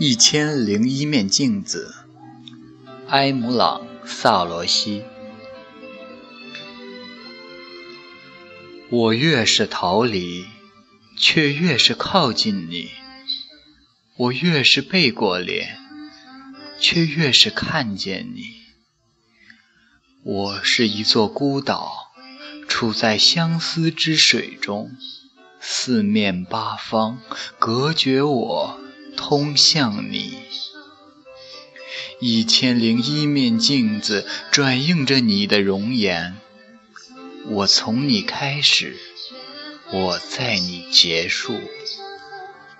一千零一面镜子，埃姆朗·萨罗西。我越是逃离，却越是靠近你；我越是背过脸，却越是看见你。我是一座孤岛，处在相思之水中，四面八方隔绝我。通向你，一千零一面镜子转映着你的容颜。我从你开始，我在你结束。